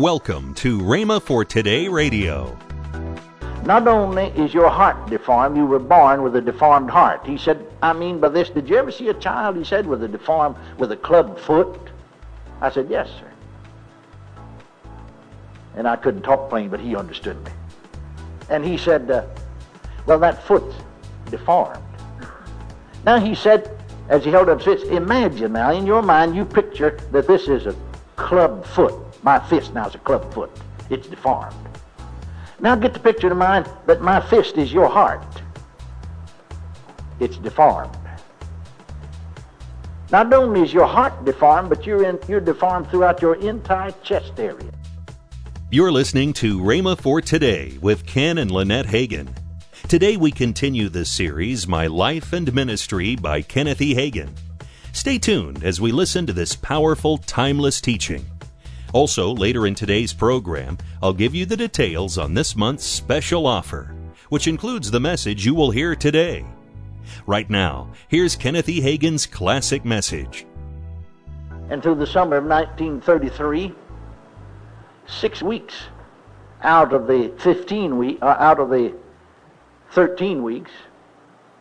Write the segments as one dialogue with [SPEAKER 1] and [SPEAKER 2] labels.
[SPEAKER 1] Welcome to Rhema for Today Radio.
[SPEAKER 2] Not only is your heart deformed, you were born with a deformed heart. He said, I mean by this, did you ever see a child, he said, with a deformed, with a club foot? I said, yes, sir. And I couldn't talk plain, but he understood me. And he said, uh, well, that foot's deformed. Now he said, as he held up his fist, imagine now, in your mind, you picture that this is a club foot. My fist now is a club foot. It's deformed. Now get the picture to mind that my fist is your heart. It's deformed. Not only is your heart deformed, but you're, in, you're deformed throughout your entire chest area.
[SPEAKER 1] You're listening to Rhema for Today with Ken and Lynette Hagin. Today we continue the series My Life and Ministry by Kenneth E. Hagin. Stay tuned as we listen to this powerful, timeless teaching. Also, later in today's program, I'll give you the details on this month's special offer, which includes the message you will hear today. Right now, here's Kenneth E. Hagin's classic message.
[SPEAKER 2] And through the summer of 1933, six weeks out of the 15 week, uh, out of the 13 weeks,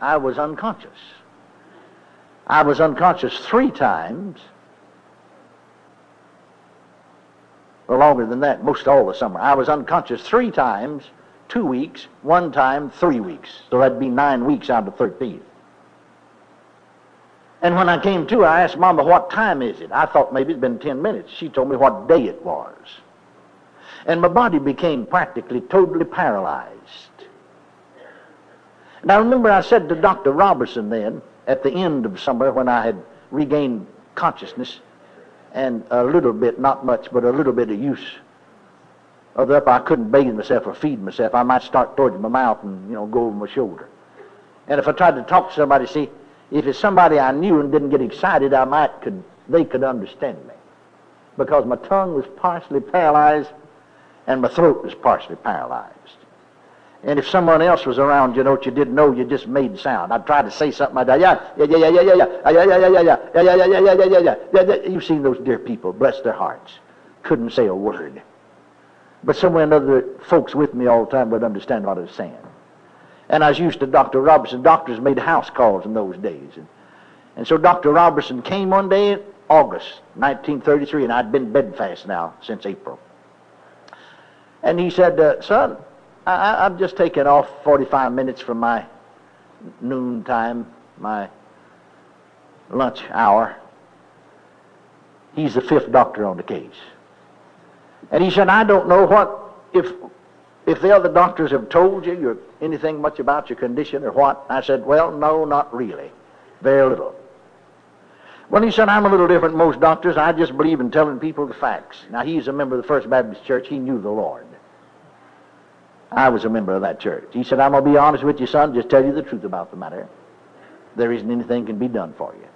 [SPEAKER 2] I was unconscious. I was unconscious three times longer than that, most all the summer. I was unconscious three times, two weeks, one time, three weeks. So that'd be nine weeks out of 13. And when I came to, I asked Mama, what time is it? I thought maybe it'd been 10 minutes. She told me what day it was. And my body became practically totally paralyzed. And I remember I said to Dr. Robertson then, at the end of summer when I had regained consciousness, and a little bit, not much, but a little bit of use the upper. I couldn't bathe myself or feed myself. I might start towards my mouth and, you know, go over my shoulder. And if I tried to talk to somebody, see, if it's somebody I knew and didn't get excited, I might could they could understand me. Because my tongue was partially paralyzed and my throat was partially paralyzed. And if someone else was around, you know, what you didn't know, you just made sound. I'd try to say something that. Yeah, yeah, yeah, yeah, yeah, yeah, yeah, yeah, yeah, yeah, yeah, yeah, yeah, yeah, yeah, yeah, yeah, yeah, yeah. You've seen those dear people, bless their hearts. Couldn't say a word. But somewhere or other, folks with me all the time would understand what I was saying. And I was used to Dr. Robertson. Doctors made house calls in those days. And, and so Dr. Robertson came one day in August 1933, and I'd been bedfast now since April. And he said, uh, son, I, I've just taken off 45 minutes from my noon time, my lunch hour. He's the fifth doctor on the case. And he said, I don't know what, if, if the other doctors have told you you're anything much about your condition or what. I said, well, no, not really. Very little. Well, he said, I'm a little different than most doctors. I just believe in telling people the facts. Now, he's a member of the First Baptist Church. He knew the Lord. I was a member of that church. He said, I'm going to be honest with you, son, just tell you the truth about the matter. There isn't anything can be done for you.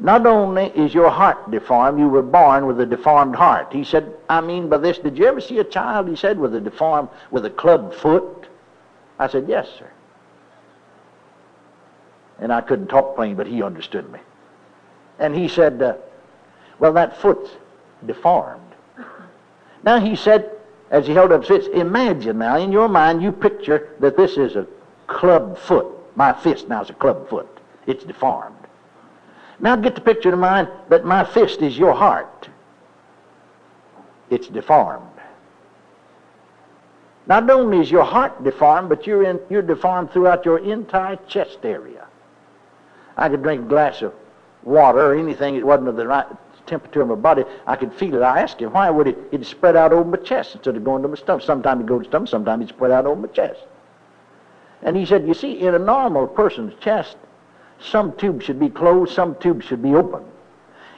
[SPEAKER 2] Not only is your heart deformed, you were born with a deformed heart. He said, I mean by this, did you ever see a child, he said, with a deformed, with a club foot? I said, yes, sir. And I couldn't talk plain, but he understood me. And he said, uh, well, that foot's deformed. Now he said, as he held up his fist, imagine now, in your mind, you picture that this is a club foot. My fist now is a club foot. It's deformed. Now get the picture to mind that my fist is your heart. It's deformed. Not only is your heart deformed, but you're, in, you're deformed throughout your entire chest area. I could drink a glass of water or anything that wasn't of the right temperature of my body, I could feel it. I asked him, why would it, it spread out over my chest instead of going to my stomach? Sometimes it goes to the stomach, sometimes it spread out over my chest. And he said, you see, in a normal person's chest, some tubes should be closed, some tubes should be open.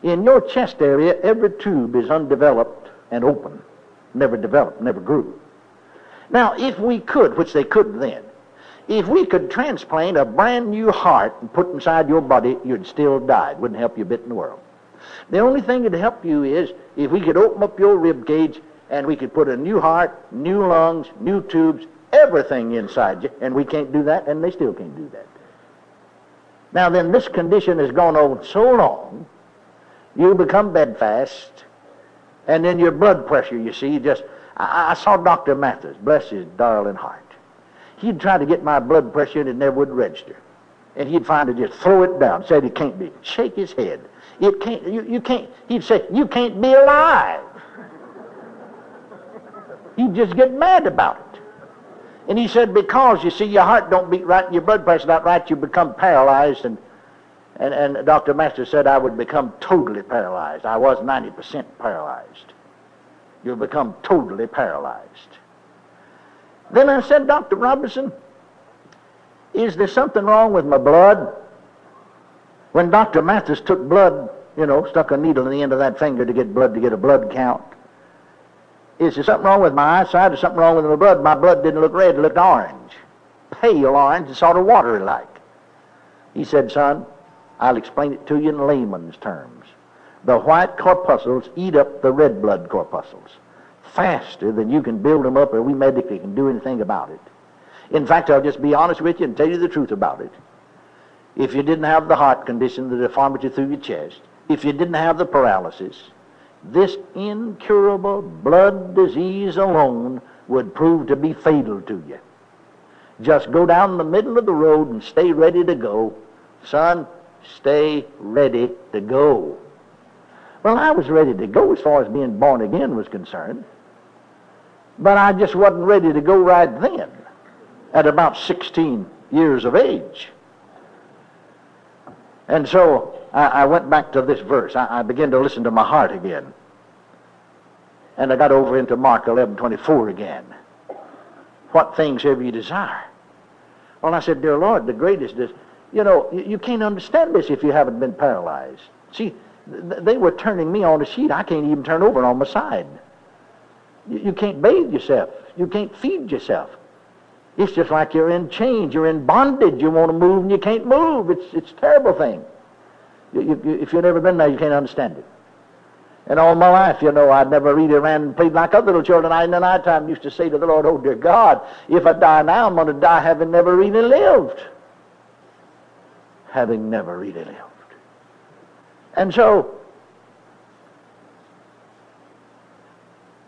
[SPEAKER 2] In your chest area, every tube is undeveloped and open, never developed, never grew. Now, if we could, which they couldn't then, if we could transplant a brand new heart and put inside your body, you'd still die. It wouldn't help you a bit in the world. The only thing that'd help you is if we could open up your rib cage and we could put a new heart, new lungs, new tubes, everything inside you, and we can't do that, and they still can't do that. Now then, this condition has gone on so long, you become bedfast, And then your blood pressure, you see, just, I, I saw Dr. Mathers, bless his darling heart. He'd try to get my blood pressure and it never would register. And he'd find to just throw it down, said he can't be. Shake his head. It can't, you, you can't, he'd say, you can't be alive. he'd just get mad about it. And he said, because, you see, your heart don't beat right your blood pressure not right, you become paralyzed. And, and, and Dr. Master said I would become totally paralyzed. I was 90% paralyzed. You'll become totally paralyzed. Then I said, Dr. Robinson, is there something wrong with my blood? When Dr. Mathis took blood, you know, stuck a needle in the end of that finger to get blood to get a blood count, is there something wrong with my eyesight or something wrong with my blood? My blood didn't look red, it looked orange. Pale orange sort of watery like. He said, son, I'll explain it to you in layman's terms. The white corpuscles eat up the red blood corpuscles faster than you can build them up or we medically can do anything about it. In fact, I'll just be honest with you and tell you the truth about it. If you didn't have the heart condition, the deformity through your chest, if you didn't have the paralysis, this incurable blood disease alone would prove to be fatal to you. Just go down the middle of the road and stay ready to go. Son, stay ready to go. Well, I was ready to go as far as being born again was concerned. But I just wasn't ready to go right then at about 16 years of age. And so I, I went back to this verse. I, I, began to listen to my heart again. And I got over into Mark 11 24 again. What things have you desire? Well, I said, Dear Lord, the greatest is, you know, you, you can't understand this if you haven't been paralyzed. See, th- they were turning me on a sheet. I can't even turn over on my side. You, you can't bathe yourself. You can't feed yourself. It's just like you're in chains. You're in bondage. You want to move and you can't move. It's, it's a terrible thing. You, you, if you've never been there, you can't understand it. And all my life, you know, I'd never really ran and played like other little children. I, in the night time, used to say to the Lord, Oh, dear God, if I die now, I'm going to die having never really lived. Having never really lived. And so,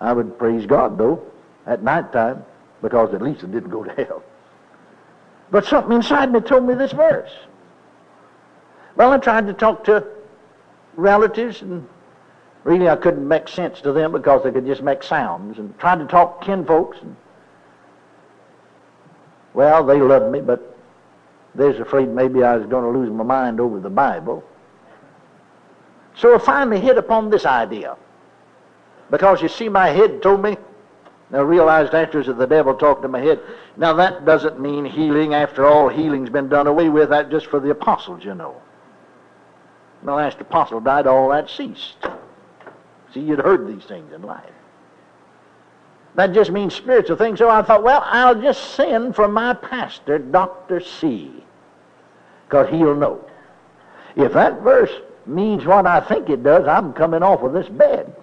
[SPEAKER 2] I would praise God, though, at night time because at least it didn't go to hell. But something inside me told me this verse. Well, I tried to talk to relatives, and really I couldn't make sense to them because they could just make sounds, and tried to talk kinfolks, and well, they loved me, but they was afraid maybe I was going to lose my mind over the Bible. So I finally hit upon this idea. Because you see, my head told me now, realized actors of the devil talking to my head. Now, that doesn't mean healing. After all, healing's been done away with. That just for the apostles, you know. When The last apostle died, all that ceased. See, you'd heard these things in life. That just means spiritual things. So I thought, well, I'll just send for my pastor, Dr. C, because he'll know. If that verse means what I think it does, I'm coming off of this bed.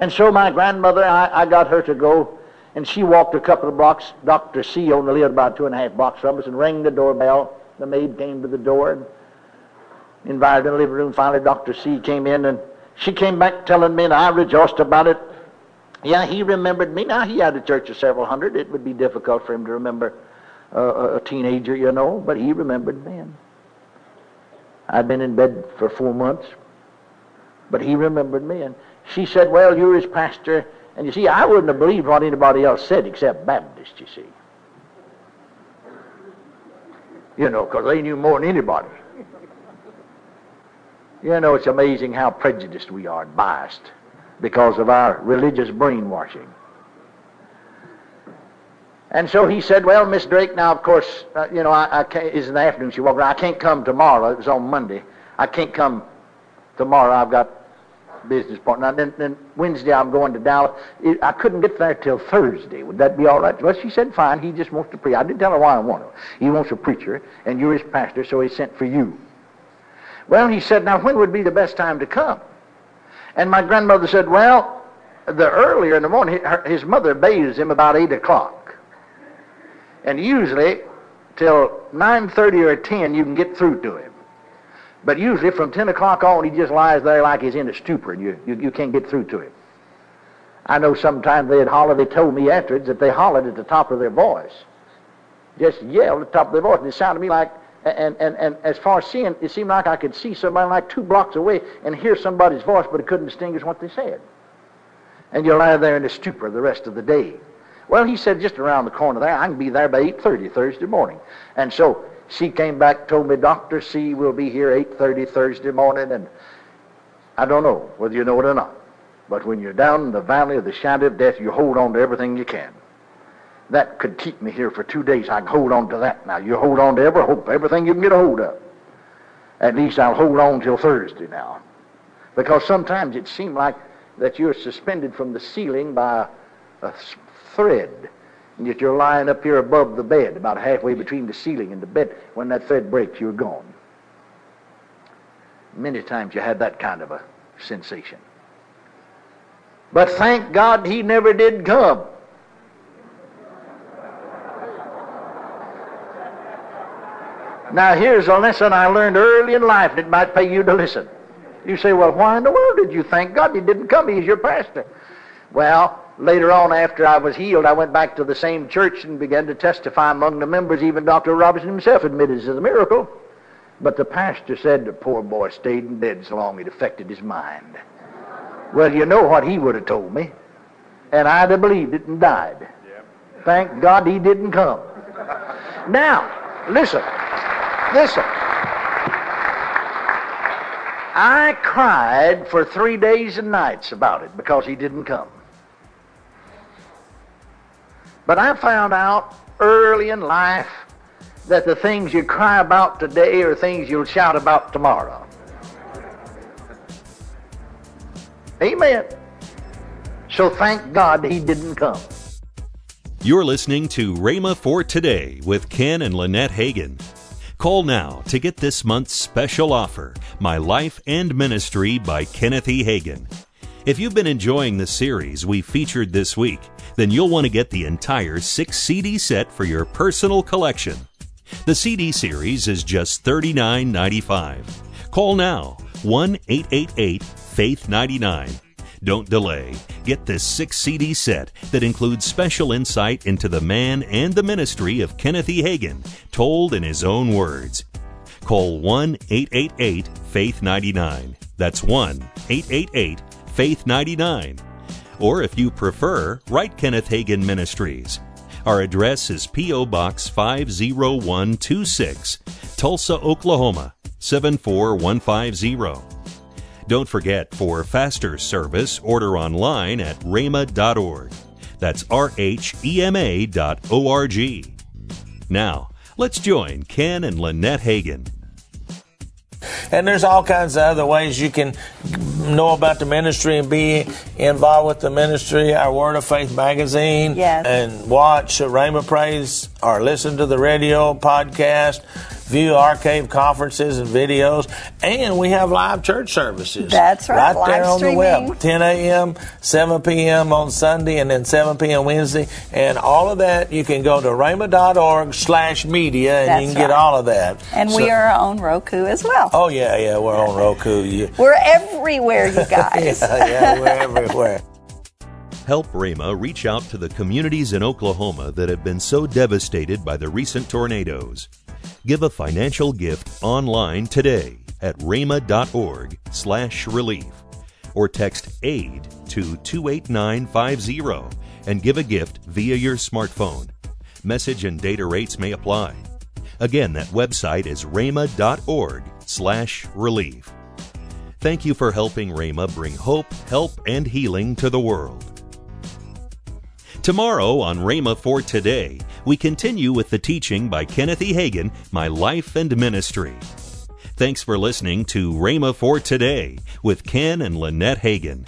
[SPEAKER 2] And so my grandmother, I, I got her to go, and she walked a couple of blocks. Dr. C only lived about two and a half blocks from us, and rang the doorbell. The maid came to the door and invited in the living room. Finally, Dr. C came in, and she came back telling me, and I rejoiced about it. Yeah, he remembered me. Now, he had a church of several hundred. It would be difficult for him to remember uh, a teenager, you know, but he remembered me. I'd been in bed for four months, but he remembered me. And she said, Well, you're his pastor. And you see, I wouldn't have believed what anybody else said except Baptist, you see. You know, because they knew more than anybody. You know, it's amazing how prejudiced we are and biased because of our religious brainwashing. And so he said, Well, Miss Drake, now, of course, uh, you know, I, I can't, it's in the afternoon. She walked around. I can't come tomorrow. It was on Monday. I can't come tomorrow. I've got business partner. Then, then Wednesday I'm going to Dallas. It, I couldn't get there till Thursday. Would that be all right? Well, she said, fine. He just wants to preach. I didn't tell her why I want him. He wants a preacher, and you're his pastor, so he sent for you. Well, he said, now when would be the best time to come? And my grandmother said, well, the earlier in the morning, his mother bathes him about 8 o'clock. And usually, till 9.30 or 10, you can get through to him. But usually from 10 o'clock on, he just lies there like he's in a stupor, and you, you, you can't get through to him. I know sometimes they'd holler, they told me afterwards that they hollered at the top of their voice. Just yelled at the top of their voice, and it sounded to me like, and, and, and as far as seeing, it seemed like I could see somebody like two blocks away and hear somebody's voice, but I couldn't distinguish what they said. And you lie there in a stupor the rest of the day. Well, he said just around the corner there, I can be there by 8.30 Thursday morning. And so she came back, told me Dr. C will be here 8.30 Thursday morning, and I don't know whether you know it or not. But when you're down in the valley of the shadow of death, you hold on to everything you can. That could keep me here for two days. I can hold on to that now. You hold on to every hope, everything you can get a hold of. At least I'll hold on till Thursday now. Because sometimes it seems like that you're suspended from the ceiling by a thread and yet you're lying up here above the bed, about halfway between the ceiling and the bed. When that thread breaks, you're gone. Many times you had that kind of a sensation. But thank God he never did come. Now, here's a lesson I learned early in life that might pay you to listen. You say, well, why in the world did you thank God he didn't come? He's your pastor. Well, later on, after I was healed, I went back to the same church and began to testify among the members. Even Dr. Robinson himself admitted it is a miracle. But the pastor said the poor boy stayed in bed so long it affected his mind. Well, you know what he would have told me. And I'd have believed it and died. Yep. Thank God he didn't come. now, listen. Listen. I cried for three days and nights about it because he didn't come. But I found out early in life that the things you cry about today are things you'll shout about tomorrow. Amen. So thank God he didn't come.
[SPEAKER 1] You're listening to Rhema for Today with Ken and Lynette Hagin. Call now to get this month's special offer, My Life and Ministry by Kenneth E. Hagin. If you've been enjoying the series we featured this week, then you'll want to get the entire six CD set for your personal collection. The CD series is just $39.95. Call now 1 888 Faith 99. Don't delay. Get this six CD set that includes special insight into the man and the ministry of Kenneth E. Hagin, told in his own words. Call 1 888 Faith 99. That's 1 888 Faith 99. Or if you prefer, write Kenneth Hagin Ministries. Our address is P.O. Box 50126, Tulsa, Oklahoma 74150. Don't forget, for faster service, order online at rhema.org. That's R H E M A dot O R G. Now, let's join Ken and Lynette Hagin.
[SPEAKER 3] And there's all kinds of other ways you can know about the ministry and be involved with the ministry. Our Word of Faith magazine.
[SPEAKER 4] Yes.
[SPEAKER 3] And watch Rhema Praise or listen to the radio podcast view archive conferences and videos, and we have live church services.
[SPEAKER 4] That's right.
[SPEAKER 3] Right there on
[SPEAKER 4] streaming.
[SPEAKER 3] the web. 10 a.m., 7 p.m. on Sunday, and then 7 p.m. Wednesday. And all of that, you can go to rhema.org slash media, and
[SPEAKER 4] That's
[SPEAKER 3] you can get all of that.
[SPEAKER 4] And
[SPEAKER 3] So-
[SPEAKER 4] we are on Roku as well.
[SPEAKER 3] Oh, yeah, yeah, we're on Roku. You,
[SPEAKER 4] We're everywhere, you guys.
[SPEAKER 3] yeah, yeah, we're everywhere.
[SPEAKER 1] Help Rhema reach out to the communities in Oklahoma that have been so devastated by the recent tornadoes. Give a financial gift online today at rhema.org slash relief or text AID to 28950 and give a gift via your smartphone. Message and data rates may apply. Again, that website is rhema.org slash relief. Thank you for helping Rhema bring hope, help, and healing to the world. Tomorrow on Rhema for Today, we continue with the teaching by Kenneth E. Hagin, My Life and Ministry. Thanks for listening to Rhema for Today with Ken and Lynette Hagin.